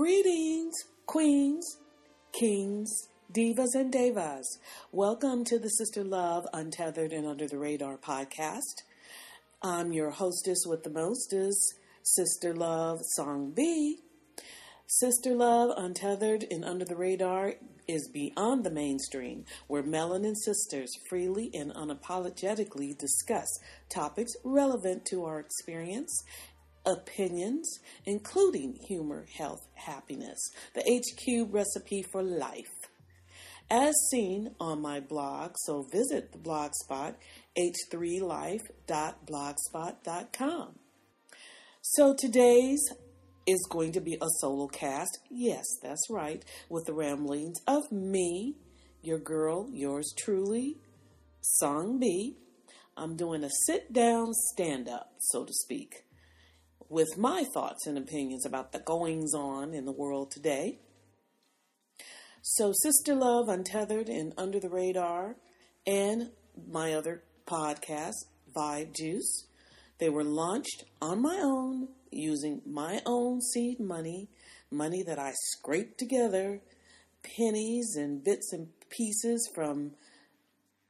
Greetings, queens, kings, divas, and devas. Welcome to the Sister Love Untethered and Under the Radar podcast. I'm your hostess with the mostest, Sister Love Song B. Sister Love Untethered and Under the Radar is beyond the mainstream, where melanin sisters freely and unapologetically discuss topics relevant to our experience opinions, including humor, health, happiness, the HQ recipe for life. As seen on my blog, so visit the blogspot h3life.blogspot.com. So today's is going to be a solo cast. Yes, that's right, with the ramblings of me, your girl, yours truly, Song B. I'm doing a sit down stand up, so to speak with my thoughts and opinions about the goings on in the world today. So, Sister Love Untethered and Under the Radar, and my other podcast, Vibe Juice, they were launched on my own using my own seed money, money that I scraped together, pennies and bits and pieces from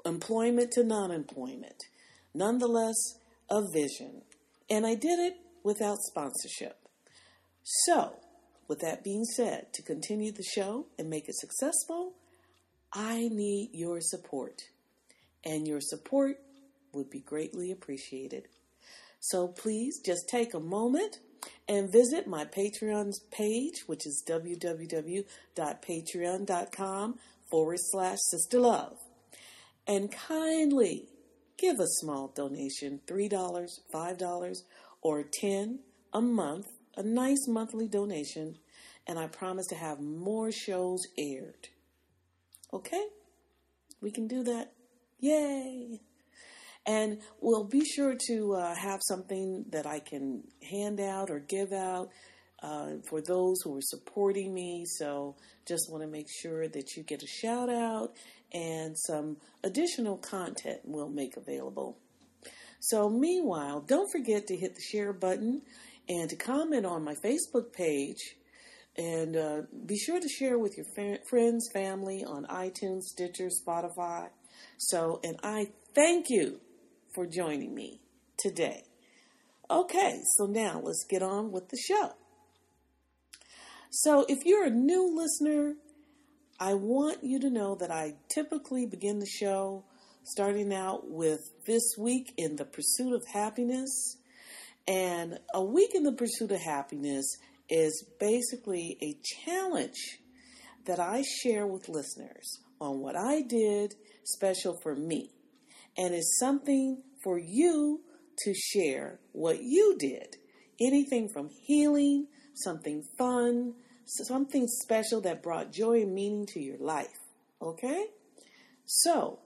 employment to non employment. Nonetheless, a vision. And I did it without sponsorship. So, with that being said, to continue the show and make it successful, I need your support. And your support would be greatly appreciated. So please just take a moment and visit my Patreon page, which is www.patreon.com forward slash sister love. And kindly give a small donation $3, $5, or 10 a month, a nice monthly donation, and I promise to have more shows aired. Okay? We can do that. Yay! And we'll be sure to uh, have something that I can hand out or give out uh, for those who are supporting me. So just want to make sure that you get a shout out and some additional content we'll make available. So, meanwhile, don't forget to hit the share button and to comment on my Facebook page. And uh, be sure to share with your fa- friends, family on iTunes, Stitcher, Spotify. So, and I thank you for joining me today. Okay, so now let's get on with the show. So, if you're a new listener, I want you to know that I typically begin the show starting out with this week in the pursuit of happiness. And a week in the pursuit of happiness is basically a challenge that I share with listeners on what I did special for me. And it's something for you to share what you did. Anything from healing, something fun, something special that brought joy and meaning to your life. Okay? So,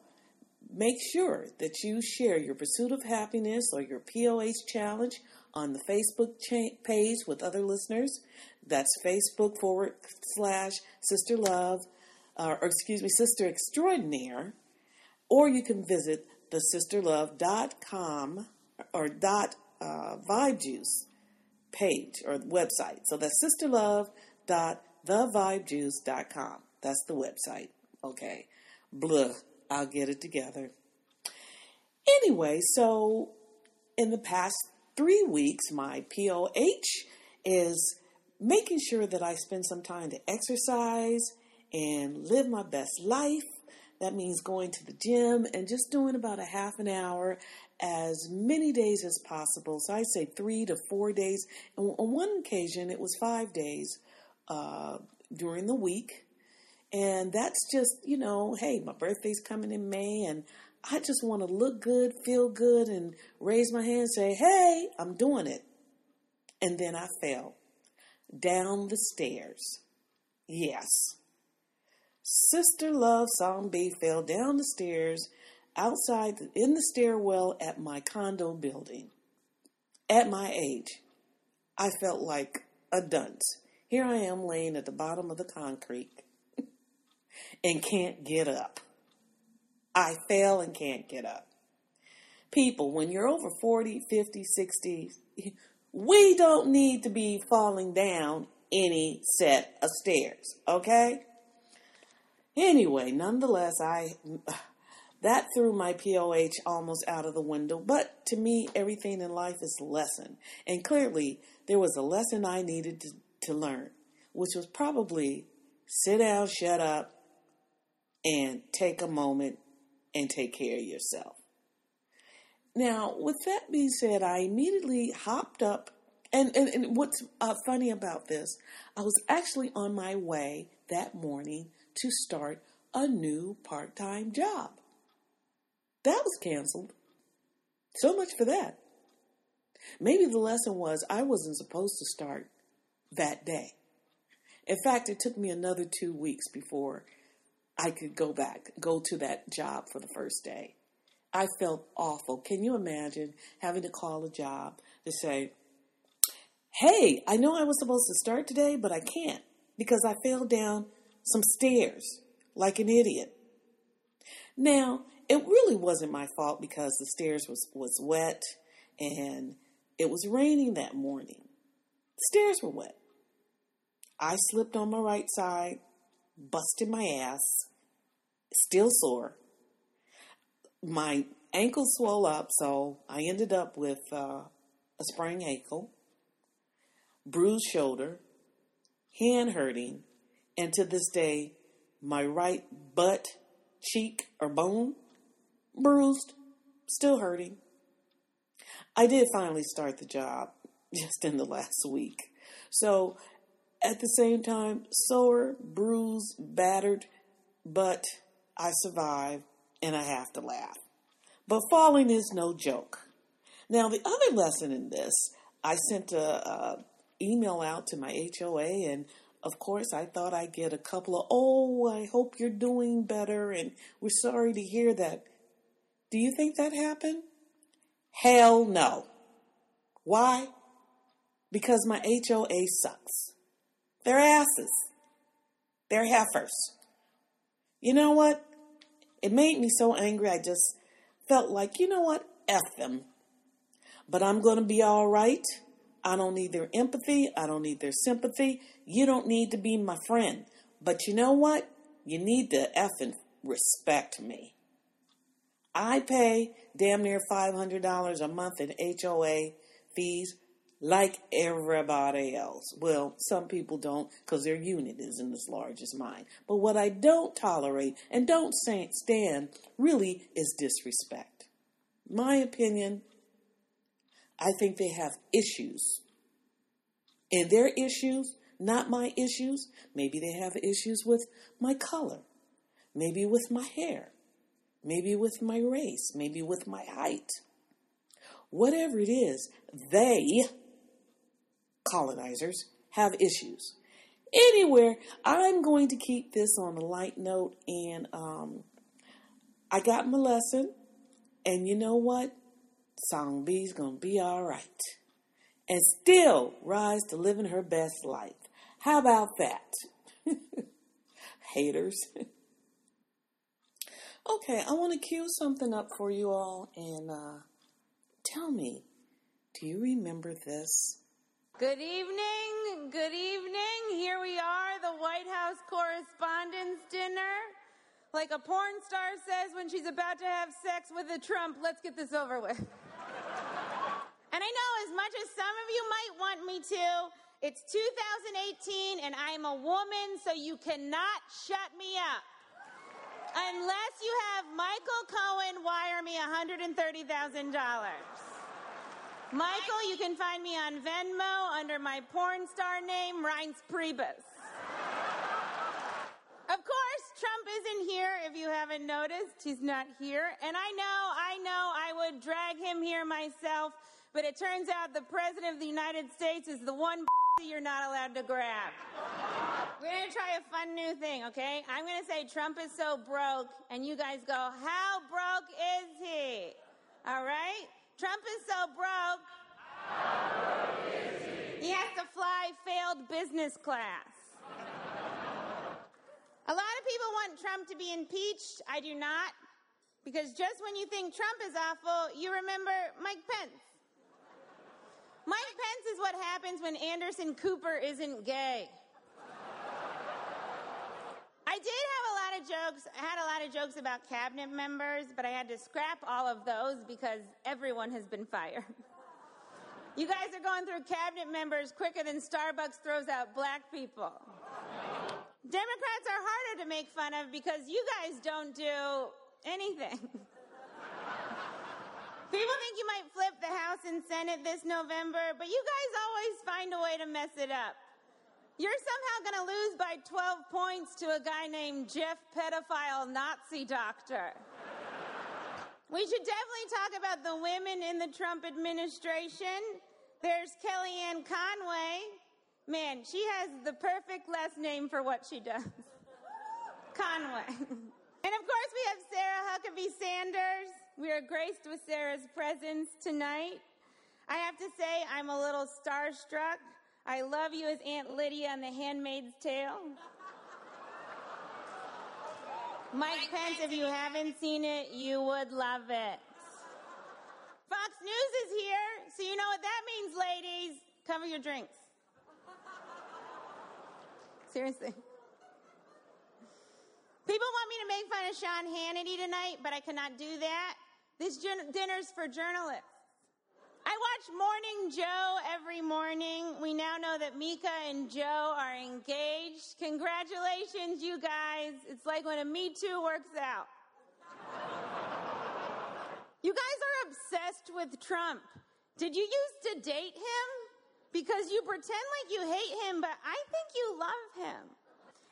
make sure that you share your pursuit of happiness or your POH challenge on the Facebook cha- page with other listeners. That's Facebook forward slash sister love, uh, or excuse me, sister extraordinaire. Or you can visit the sisterlove.com or dot uh, vibe juice page or website. So that's sisterlove.thevibejuice.com. That's the website. Okay. Blah. I'll get it together. Anyway, so in the past three weeks, my POH is making sure that I spend some time to exercise and live my best life. That means going to the gym and just doing about a half an hour as many days as possible. So I say three to four days. And on one occasion, it was five days uh, during the week. And that's just, you know, hey, my birthday's coming in May and I just want to look good, feel good, and raise my hand and say, hey, I'm doing it. And then I fell down the stairs. Yes. Sister Love Song B fell down the stairs outside in the stairwell at my condo building. At my age, I felt like a dunce. Here I am laying at the bottom of the concrete and can't get up. I fail and can't get up. People, when you're over 40, 50, 60, we don't need to be falling down any set of stairs, okay? Anyway, nonetheless, I that threw my POH almost out of the window, but to me, everything in life is lesson. And clearly, there was a lesson I needed to, to learn, which was probably sit down, shut up, and take a moment and take care of yourself. Now, with that being said, I immediately hopped up. And, and, and what's uh, funny about this, I was actually on my way that morning to start a new part time job. That was canceled. So much for that. Maybe the lesson was I wasn't supposed to start that day. In fact, it took me another two weeks before I could go back, go to that job for the first day. I felt awful. Can you imagine having to call a job to say, Hey, I know I was supposed to start today, but I can't because I fell down some stairs like an idiot. Now, it really wasn't my fault because the stairs was, was wet and it was raining that morning. The stairs were wet. I slipped on my right side, busted my ass, still sore. My ankle swelled up, so I ended up with uh, a sprained ankle, bruised shoulder, hand hurting, and to this day, my right butt, cheek, or bone bruised, still hurting. I did finally start the job just in the last week. So at the same time, sore, bruised, battered, but I survive and I have to laugh. But falling is no joke. Now, the other lesson in this, I sent a, a email out to my HOA and of course, I thought I'd get a couple of, oh, I hope you're doing better, and we're sorry to hear that. Do you think that happened? Hell no. Why? Because my HOA sucks. They're asses. They're heifers. You know what? It made me so angry, I just felt like, you know what? F them. But I'm going to be all right. I don't need their empathy. I don't need their sympathy. You don't need to be my friend. But you know what? You need to effing respect me. I pay damn near $500 a month in HOA fees like everybody else. Well, some people don't because their unit isn't as large as mine. But what I don't tolerate and don't stand really is disrespect. My opinion, I think they have issues. And their issues, not my issues, maybe they have issues with my color, maybe with my hair, maybe with my race, maybe with my height. Whatever it is, they, colonizers, have issues. Anywhere, I'm going to keep this on a light note, and um, I got my lesson, and you know what? Song B's gonna be all right. And still rise to living her best life. How about that? Haters. okay, I want to cue something up for you all and uh, tell me, do you remember this? Good evening. Good evening. Here we are, the White House Correspondents' Dinner. Like a porn star says when she's about to have sex with a Trump, let's get this over with. and I know as much as some of you might want me to, it's 2018 and I'm a woman, so you cannot shut me up. Unless you have Michael Cohen wire me $130,000. Michael, you can find me on Venmo under my porn star name, Reince Priebus. Of course, Trump isn't here if you haven't noticed. He's not here. And I know, I know I would drag him here myself, but it turns out the President of the United States is the one you're not allowed to grab. We're going to try a fun new thing, okay? I'm going to say Trump is so broke, and you guys go, How broke is he? All right? Trump is so broke. broke he? he has to fly failed business class. A lot of people want Trump to be impeached. I do not. Because just when you think Trump is awful, you remember Mike Pence. Mike Pence is what happens when Anderson Cooper isn't gay. I did have a lot of jokes. I had a lot of jokes about cabinet members, but I had to scrap all of those because everyone has been fired. You guys are going through cabinet members quicker than Starbucks throws out black people. Democrats are harder to make fun of because you guys don't do anything. People think you might flip the House and Senate this November, but you guys always find a way to mess it up. You're somehow going to lose by 12 points to a guy named Jeff Pedophile Nazi Doctor. We should definitely talk about the women in the Trump administration. There's Kellyanne Conway. Man, she has the perfect last name for what she does. Conway. And of course, we have Sarah Huckabee Sanders. We are graced with Sarah's presence tonight. I have to say, I'm a little starstruck. I love you as Aunt Lydia in The Handmaid's Tale. Mike Pence, if you haven't seen it, you would love it. Fox News is here, so you know what that means, ladies. Cover your drinks. Seriously. People want me to make fun of Sean Hannity tonight, but I cannot do that. This dinner's for journalists. I watch Morning Joe every morning. We now know that Mika and Joe are engaged. Congratulations, you guys. It's like when a Me Too works out. you guys are obsessed with Trump. Did you used to date him? Because you pretend like you hate him, but I think you love him.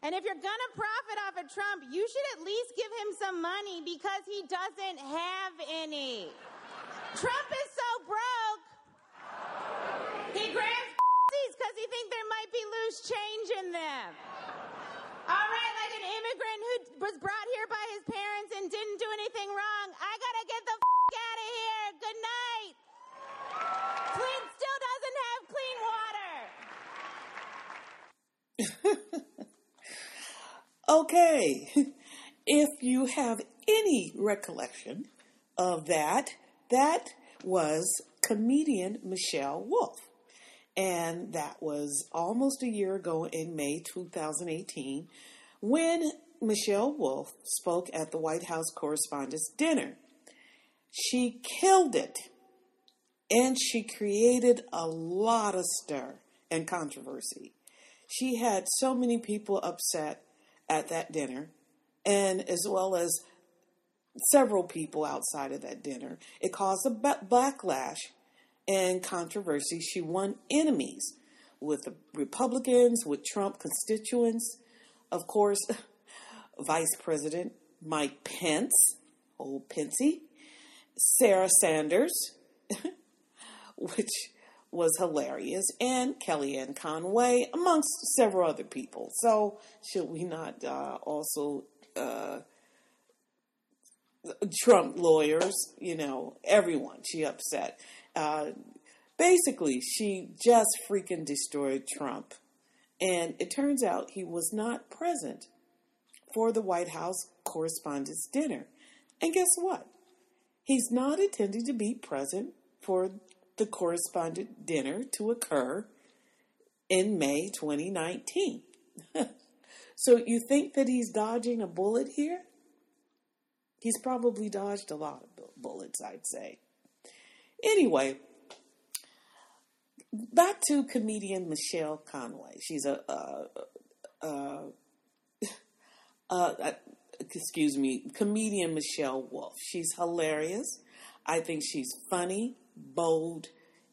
And if you're gonna profit off of Trump, you should at least give him some money because he doesn't have any. Trump is so broke. He grants because he thinks there loose change in them. All right, like an immigrant who was brought here by his parents and didn't do anything wrong. I gotta get the out of here. Good night. Flint still doesn't have clean water. okay. If you have any recollection of that, that was comedian Michelle Wolf. And that was almost a year ago in May 2018 when Michelle Wolf spoke at the White House Correspondents' Dinner. She killed it. And she created a lot of stir and controversy. She had so many people upset at that dinner, and as well as several people outside of that dinner. It caused a backlash and controversy. She won enemies with the Republicans, with Trump constituents, of course, Vice President Mike Pence, old Pencey, Sarah Sanders, which was hilarious, and Kellyanne Conway, amongst several other people. So, should we not uh, also uh, Trump lawyers, you know, everyone she upset. Uh, basically, she just freaking destroyed Trump. And it turns out he was not present for the White House Correspondents' Dinner. And guess what? He's not intending to be present for the correspondent dinner to occur in May 2019. so you think that he's dodging a bullet here? He's probably dodged a lot of bullets, I'd say. Anyway, back to comedian Michelle Conway. She's a, uh, uh, uh, excuse me, comedian Michelle Wolf. She's hilarious. I think she's funny, bold,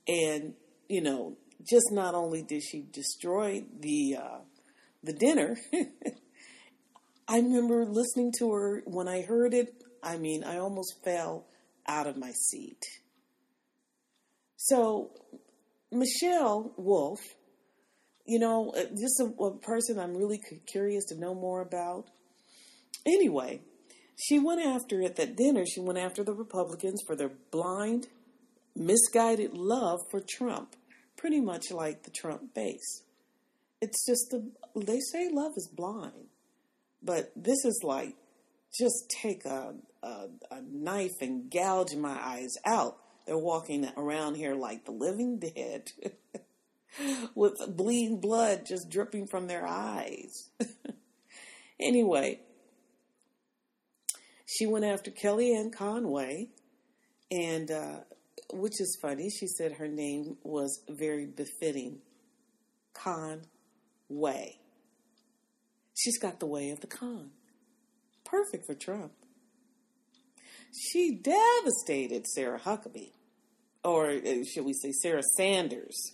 and you know, just not only did she destroy the uh, the dinner. I remember listening to her when I heard it. I mean, I almost fell out of my seat. So, Michelle Wolf, you know, uh, just a, a person I'm really curious to know more about. Anyway, she went after at that dinner, she went after the Republicans for their blind, misguided love for Trump, pretty much like the Trump base. It's just the, they say love is blind. But this is like just take a, a, a knife and gouge my eyes out. They're walking around here like the living dead. with bleeding blood just dripping from their eyes. anyway, she went after Kellyanne Conway, and uh, which is funny. She said her name was very befitting Conway. She's got the way of the con. Perfect for Trump. She devastated Sarah Huckabee, or uh, should we say Sarah Sanders,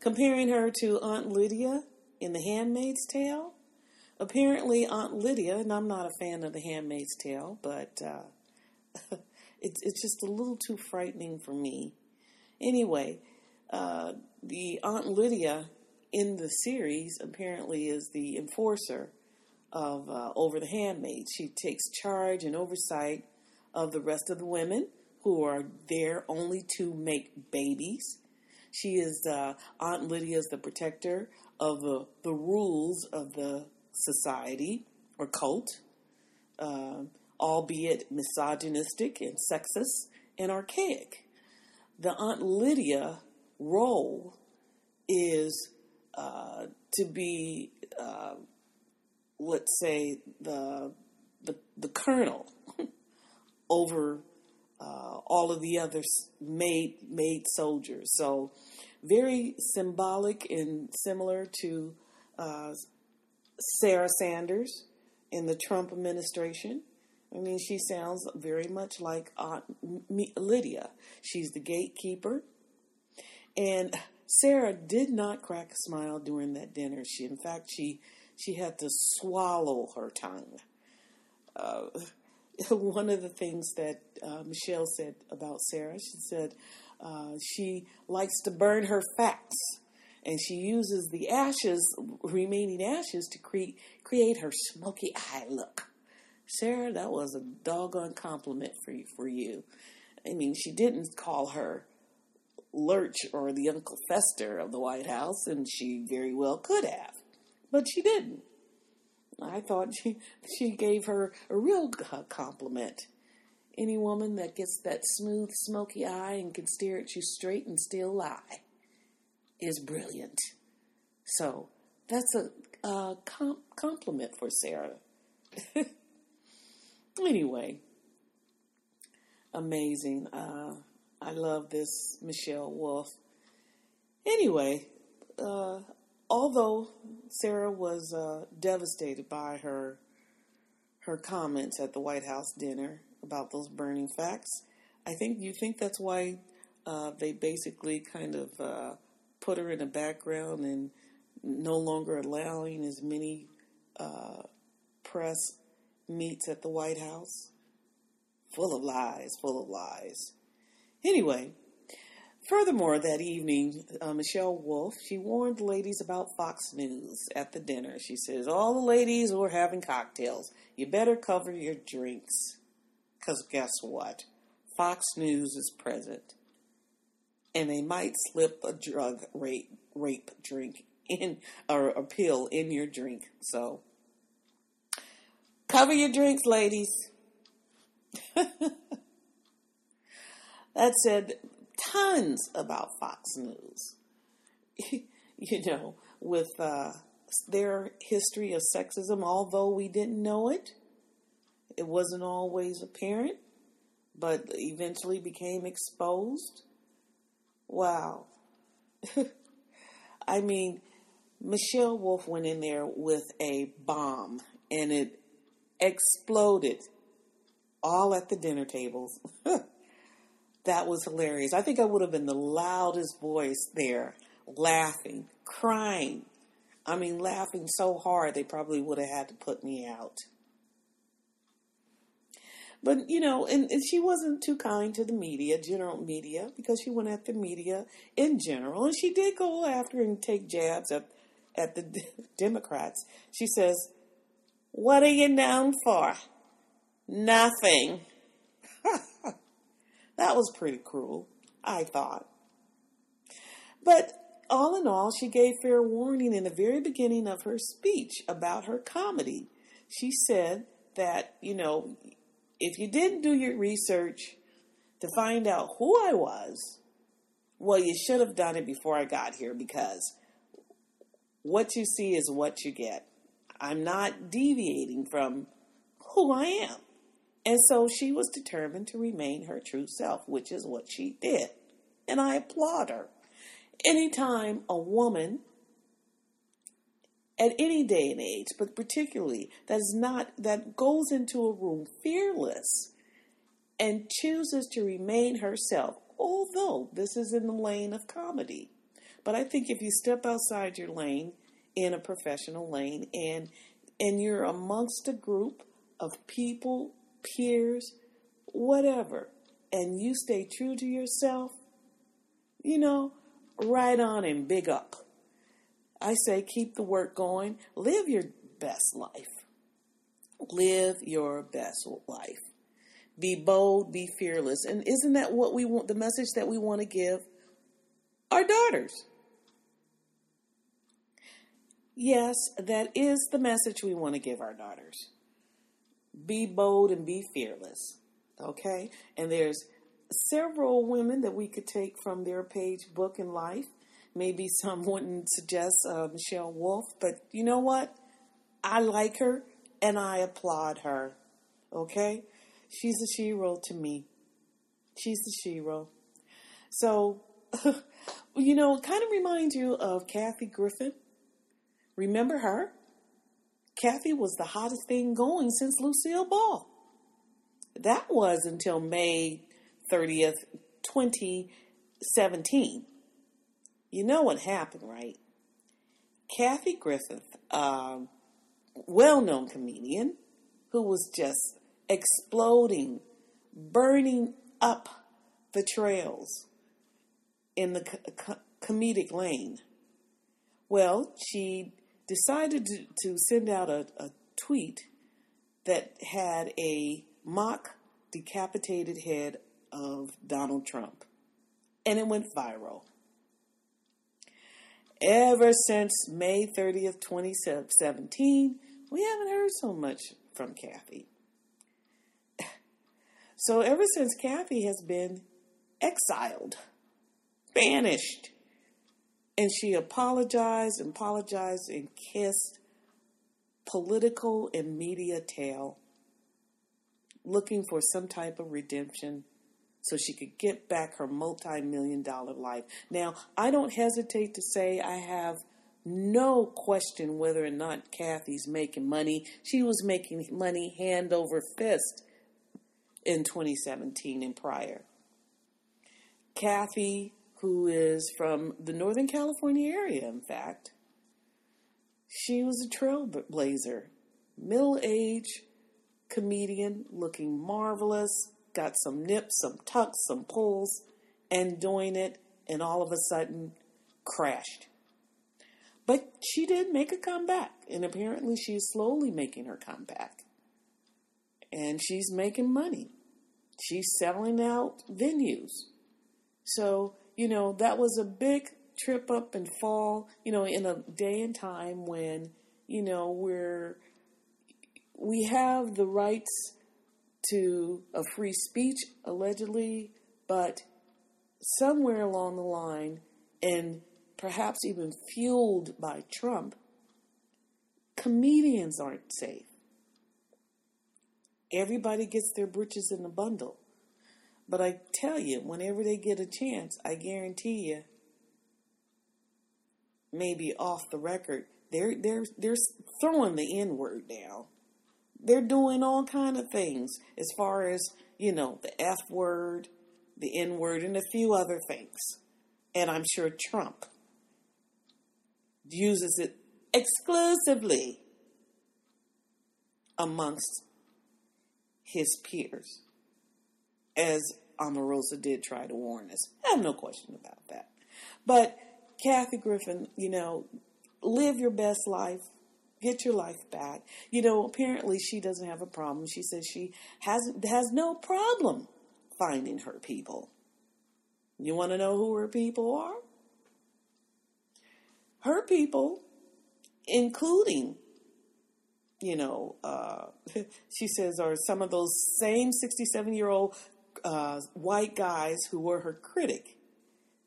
comparing her to Aunt Lydia in The Handmaid's Tale. Apparently, Aunt Lydia, and I'm not a fan of The Handmaid's Tale, but uh, it's, it's just a little too frightening for me. Anyway, uh, the Aunt Lydia in the series apparently is the enforcer of uh, over the handmaids. She takes charge and oversight of the rest of the women who are there only to make babies. She is uh, Aunt Lydia is the protector of the, the rules of the society or cult, uh, albeit misogynistic and sexist and archaic. The Aunt Lydia role is uh, to be, uh, let's say, the the, the colonel over uh, all of the other made maid soldiers. So very symbolic and similar to uh, Sarah Sanders in the Trump administration. I mean, she sounds very much like Aunt Lydia. She's the gatekeeper, and Sarah did not crack a smile during that dinner. She, in fact, she she had to swallow her tongue. Uh, one of the things that uh, Michelle said about Sarah, she said uh, she likes to burn her facts, and she uses the ashes, remaining ashes, to create create her smoky eye look. Sarah, that was a doggone compliment for you, for you. I mean, she didn't call her Lurch or the Uncle Fester of the White House, and she very well could have, but she didn't. I thought she she gave her a real compliment. Any woman that gets that smooth, smoky eye and can stare at you straight and still lie is brilliant. So that's a, a com- compliment for Sarah. anyway, amazing. Uh, I love this Michelle Wolf. Anyway, uh, although Sarah was uh, devastated by her her comments at the White House dinner about those burning facts, I think you think that's why uh, they basically kind of uh, put her in the background and no longer allowing as many uh, press meets at the White House. Full of lies, full of lies. Anyway, Furthermore, that evening, uh, Michelle Wolf, she warned ladies about Fox News at the dinner. She says, all the ladies were having cocktails, you better cover your drinks. Because guess what? Fox News is present. And they might slip a drug rape, rape drink in, or a pill in your drink. So, cover your drinks, ladies. that said, tons about Fox News. you know, with uh, their history of sexism, although we didn't know it, it wasn't always apparent, but eventually became exposed. Wow. I mean, Michelle Wolf went in there with a bomb and it exploded all at the dinner tables. That was hilarious. I think I would have been the loudest voice there, laughing, crying. I mean, laughing so hard they probably would have had to put me out. But, you know, and, and, she wasn't too kind to the media, general media, because she went after media in general. And she did go after and take jabs at, at the Democrats. She says, What are you known for? Nothing. That was pretty cruel, I thought. But all in all, she gave fair warning in the very beginning of her speech about her comedy. She said that, you know, if you didn't do your research to find out who I was Well, you should have done it before I got here because what you see is what you get. I'm not deviating from who I am. And so she was determined to remain her true self, which is what she did. And I applaud her. Anytime a woman at any day and age, but particularly that is not that goes into a room fearless and chooses to remain herself, although this is in the lane of comedy. But I think if you step outside your lane in a professional lane and and you're amongst a group of people, peers, whatever, and you stay true to yourself, you know, right on and big up. I say keep the work going, live your best life. Live your best life. Be bold, be fearless. And isn't that what we want, the message that we want to give our daughters? Yes, that is the message we want to give our daughters. Be bold and be fearless. Okay? And there's several women that we could take from their page book in life. Maybe some wouldn't suggest uh, Michelle Wolf, but you know what? I like her and I applaud her. Okay? She's a shero to me. She's the shero. So, you know, kind of reminds you of Kathy Griffin Remember her? Kathy was the hottest thing going since Lucille Ball. That was until May 30th, 2017. You know what happened, right? Kathy Griffith, uh, well known comedian, who was just exploding, burning up the trails in the co- comedic lane. Well, she decided to, send out a, a tweet that had a mock decapitated head of Donald Trump. And it went viral. Ever since May 30th, 2017, we haven't heard so much from Kathy. So ever since Kathy has been exiled, banished, and she apologized and apologized and kissed political and media tail, looking for some type of redemption so she could get back her multi million dollar life. Now, I don't hesitate to say I have no question whether or not Kathy's making money. She was making money hand over fist in 2017 and prior. Kathy who is from the Northern California area, in fact. She was a trailblazer, middle aged comedian looking marvelous, got some nips, some tucks, some pulls, and doing it, and all of a sudden crashed. But she did make a comeback, and apparently she's slowly making her comeback. And she's making money. She's selling out venues. So you know, that was a big trip up and fall, you know, in a day and time when, you know, we're, we have the rights to a free speech, allegedly, but somewhere along the line, and perhaps even fueled by Trump, comedians aren't safe. Everybody gets their britches in a bundle. But I tell you, whenever they get a chance, I guarantee you, maybe off the record, they're they're they're throwing the N word down. They're doing all kind of things as far as you know the F word, the N word, and a few other things. And I'm sure Trump uses it exclusively amongst his peers as Omarosa did try to warn us. I have no question about that. But Kathy Griffin, you know, live your best life. Get your life back. You know, apparently she doesn't have a problem. She says she has has no problem finding her people. You want to know who her people are? Her people, including, you know, uh, she says, are some of those same 67 year old uh, white guys who were her critic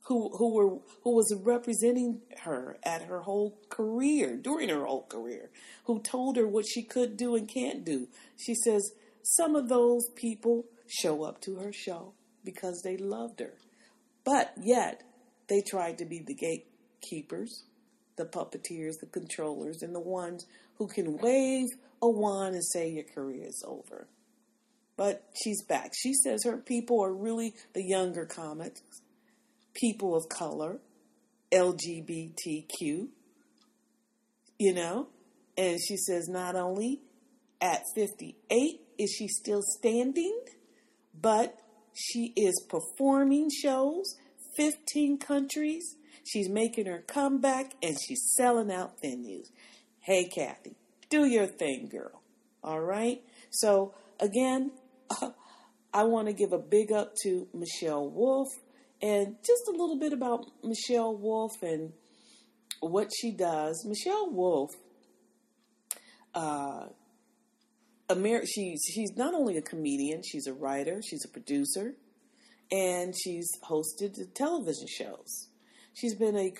who who were who was representing her at her whole career during her whole career, who told her what she could do and can't do. She says some of those people show up to her show because they loved her, but yet they tried to be the gatekeepers, the puppeteers, the controllers, and the ones who can wave a wand and say your career is over. But she's back. She says her people are really the younger comics people of color, LGBTQ, you know? And she says not only at 58 is she still standing, but she is performing shows, 15 countries. She's making her comeback and she's selling out venues. Hey, Kathy, do your thing, girl. All right? So, again, I want to give a big up to Michelle Wolf and just a little bit about Michelle Wolf and what she does. Michelle Wolf, uh, Amer- she's she's not only a comedian, she's a writer, she's a producer, and she's hosted television shows. She's been a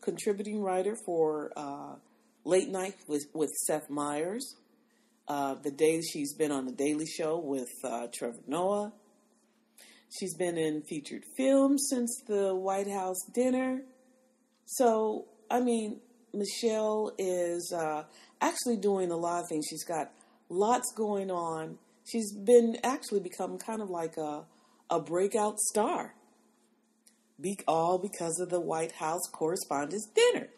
contributing writer for uh, Late Night with, with Seth Meyers. Uh, the days she's been on the Daily Show with uh, Trevor Noah. She's been in featured films since the White House dinner. So, I mean, Michelle is uh, actually doing a lot of things. She's got lots going on. She's been actually become kind of like a, a breakout star. Be- all because of the White House Correspondents' Dinner.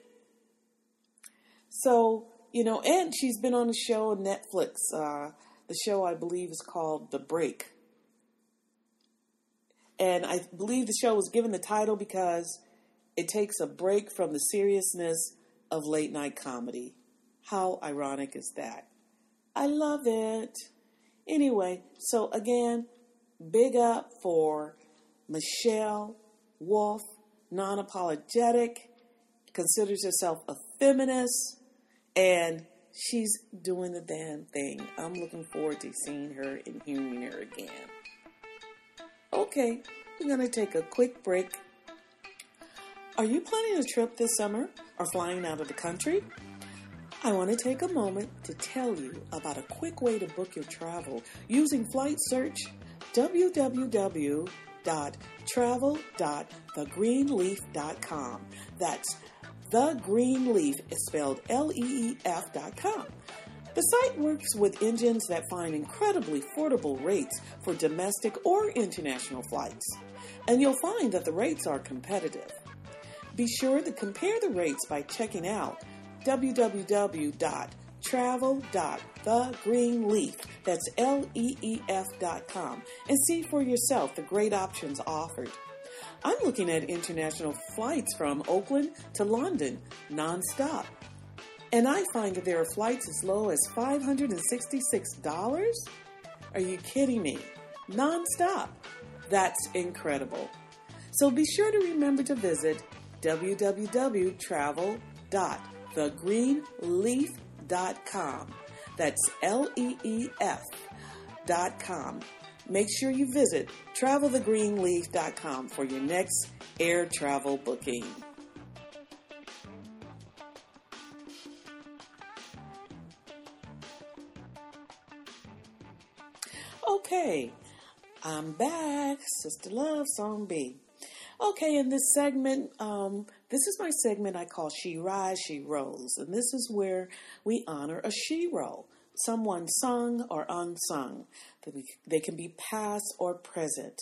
So, you know, and she's been on a show on Netflix. Uh, the show, I believe, is called The Break. And I believe the show was given the title because it takes a break from the seriousness of late night comedy. How ironic is that? I love it. Anyway, so again, big up for Michelle Wolf, non apologetic, considers herself a feminist, and she's doing the damn thing. I'm looking forward to seeing her and hearing her again. Okay, we're going to take a quick break. Are you planning a trip this summer or flying out of the country? I want to take a moment to tell you about a quick way to book your travel using Flight Search www.travel.thegreenleef.com. That's the Green Leaf is spelled L E E F dot com. The site works with engines that find incredibly affordable rates for domestic or international flights, and you'll find that the rates are competitive. Be sure to compare the rates by checking out www.travel.thegreenleef, that's L-E-E-F dot com, and see for yourself the great options offered. I'm looking at international flights from Oakland to London nonstop and I find that there are flights as low as $566? Are you kidding me? Non-stop. That's incredible. So be sure to remember to visit www.travel.thegreenleef.com. That's L E E F dot com. Make sure you visit travelthegreenleef.com for your next air travel booking. Okay, I'm back. Sister Love, Song B. Okay, in this segment, um, this is my segment I call She Rise, She Rolls, and this is where we honor a shero, someone sung or unsung. They can be past or present.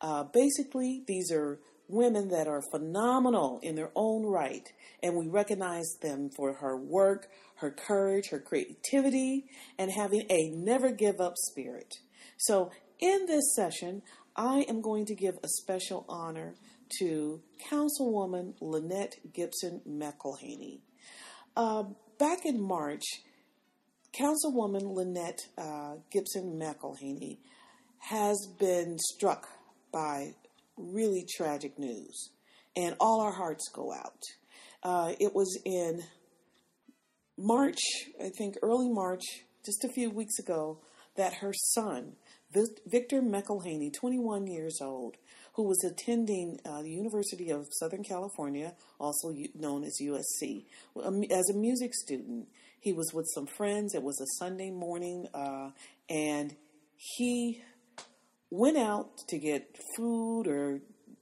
Uh, basically, these are women that are phenomenal in their own right, and we recognize them for her work, her courage, her creativity, and having a never give up spirit. So, in this session, I am going to give a special honor to Councilwoman Lynette Gibson McElhaney. Uh, back in March, Councilwoman Lynette uh, Gibson McElhaney has been struck by really tragic news, and all our hearts go out. Uh, it was in March, I think early March, just a few weeks ago, that her son, Victor McElhaney, 21 years old, who was attending uh, the University of Southern California, also known as USC, as a music student. He was with some friends. It was a Sunday morning, uh, and he went out to get food or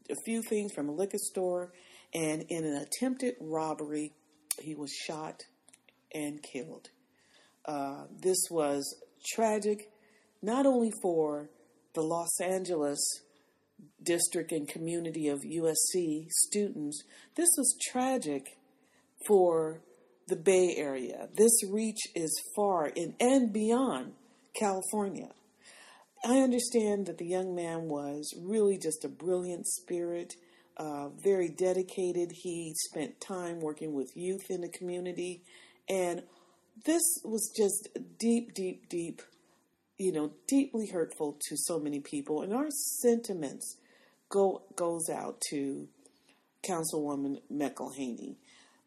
a few things from a liquor store, and in an attempted robbery, he was shot and killed. Uh, this was tragic, not only for the Los Angeles district and community of USC students, this was tragic for the Bay Area. This reach is far in and beyond California. I understand that the young man was really just a brilliant spirit, uh, very dedicated. He spent time working with youth in the community, and this was just deep, deep, deep, you know, deeply hurtful to so many people. And our sentiments go goes out to Councilwoman McElhaney.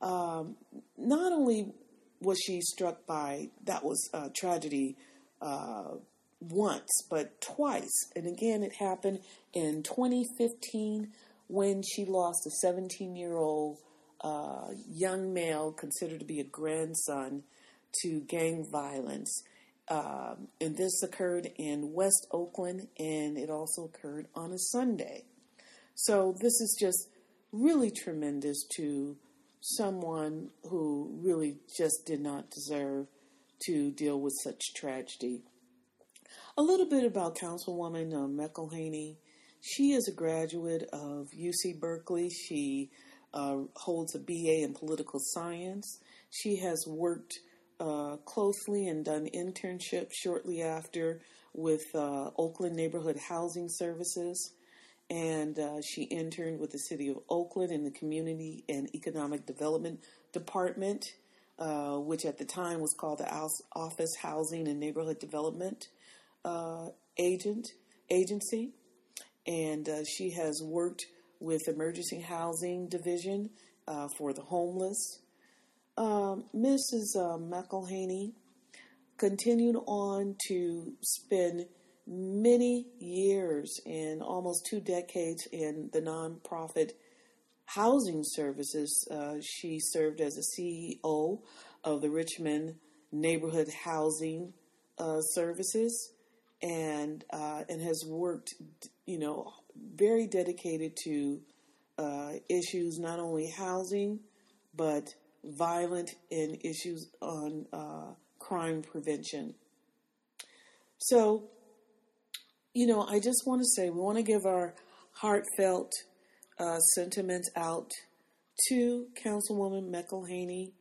Um, not only was she struck by that was a tragedy uh, once, but twice. And again, it happened in 2015 when she lost a 17 year old uh, young male considered to be a grandson to gang violence. Um, and this occurred in West Oakland, and it also occurred on a Sunday. So, this is just really tremendous to someone who really just did not deserve to deal with such tragedy. A little bit about Councilwoman uh, McElhaney. She is a graduate of UC Berkeley. She uh, holds a BA in political science. She has worked uh, closely and done internships shortly after with uh, Oakland Neighborhood Housing Services. And uh, she interned with the City of Oakland in the Community and Economic Development Department, uh, which at the time was called the Office Housing and Neighborhood Development uh, agent agency, and uh, she has worked with emergency housing division uh, for the homeless. Um, Mrs. Uh, McElhaney continued on to spend many years and almost two decades in the nonprofit housing services. Uh, she served as a CEO of the Richmond Neighborhood Housing uh, Services and uh, and has worked, you know, very dedicated to uh, issues not only housing but violent and issues on uh, crime prevention. So, you know, I just want to say we want to give our heartfelt uh, sentiments out to Councilwoman McElhaney.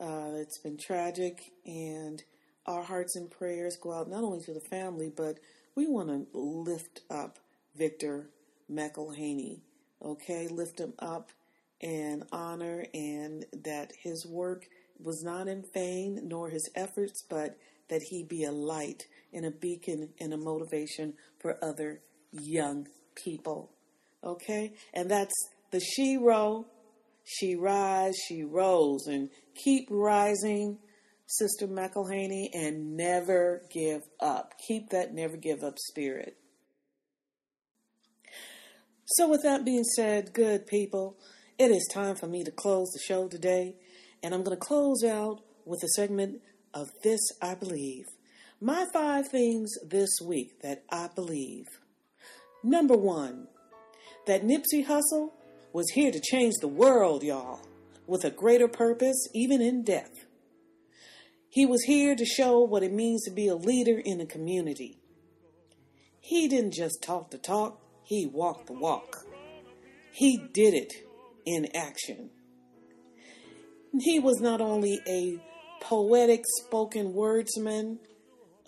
Uh, it's been tragic and our hearts and prayers go out not only to the family, but we want to lift up Victor McElhaney. Okay, lift him up and honor, and that his work was not in vain, nor his efforts, but that he be a light and a beacon and a motivation for other young people. Okay, and that's the She Row. She rise, she rose, and keep rising Sister McElhaney, and never give up. Keep that never give up spirit. So, with that being said, good people, it is time for me to close the show today, and I'm going to close out with a segment of This I Believe. My five things this week that I believe. Number one, that Nipsey Hussle was here to change the world, y'all, with a greater purpose, even in death. He was here to show what it means to be a leader in a community. He didn't just talk the talk, he walked the walk. He did it in action. He was not only a poetic spoken wordsman,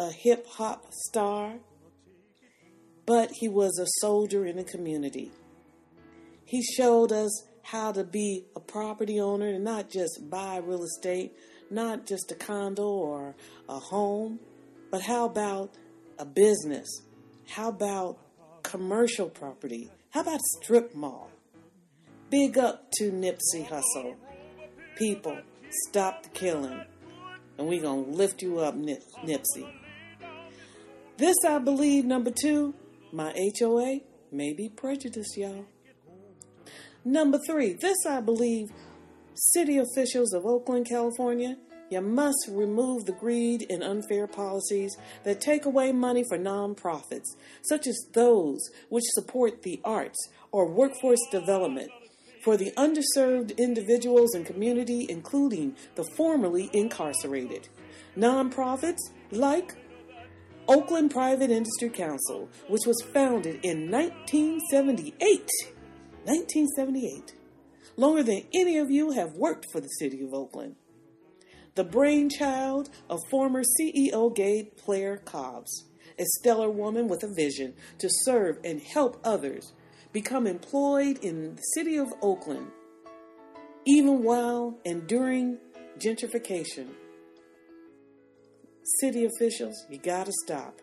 a hip hop star, but he was a soldier in the community. He showed us how to be a property owner and not just buy real estate, not just a condo or a home, but how about a business? How about commercial property? How about strip mall? Big up to Nipsey Hussle. People, stop the killing. And we going to lift you up, Nip- Nipsey. This, I believe, number two, my HOA may be prejudiced, y'all. Number three, this I believe city officials of Oakland, California, you must remove the greed and unfair policies that take away money for nonprofits, such as those which support the arts or workforce development for the underserved individuals and community, including the formerly incarcerated. Nonprofits like Oakland Private Industry Council, which was founded in 1978. 1978. Longer than any of you have worked for the city of Oakland. The brainchild of former CEO Gay Plair Cobbs, a stellar woman with a vision to serve and help others become employed in the city of Oakland, even while enduring gentrification. City officials, you gotta stop.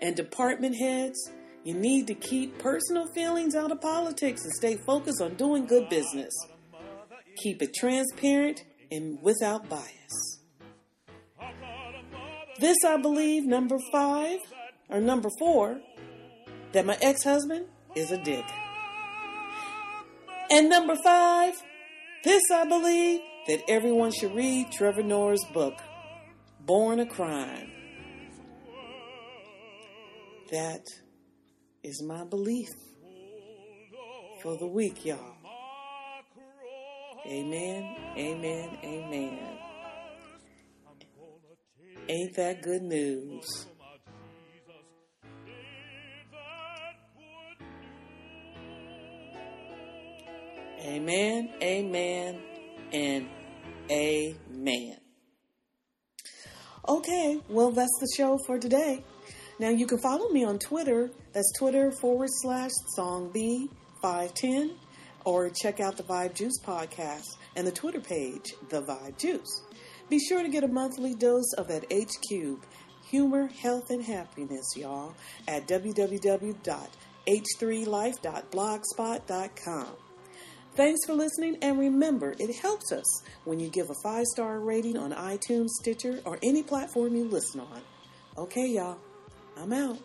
And department heads, you need to keep personal feelings out of politics and stay focused on doing good business. Keep it transparent and without bias. This, I believe, number five, or number four, that my ex husband is a dick. And number five, this I believe that everyone should read Trevor Noah's book, Born a Crime. That is my belief for the week, y'all. Amen, amen, amen. Ain't that good news? Amen, amen, and amen. Okay, well, that's the show for today. Now, you can follow me on Twitter. That's Twitter forward slash song B510, or check out the Vibe Juice podcast and the Twitter page, The Vibe Juice. Be sure to get a monthly dose of that H Cube, humor, health, and happiness, y'all, at www.h3life.blogspot.com. Thanks for listening, and remember, it helps us when you give a five star rating on iTunes, Stitcher, or any platform you listen on. Okay, y'all, I'm out.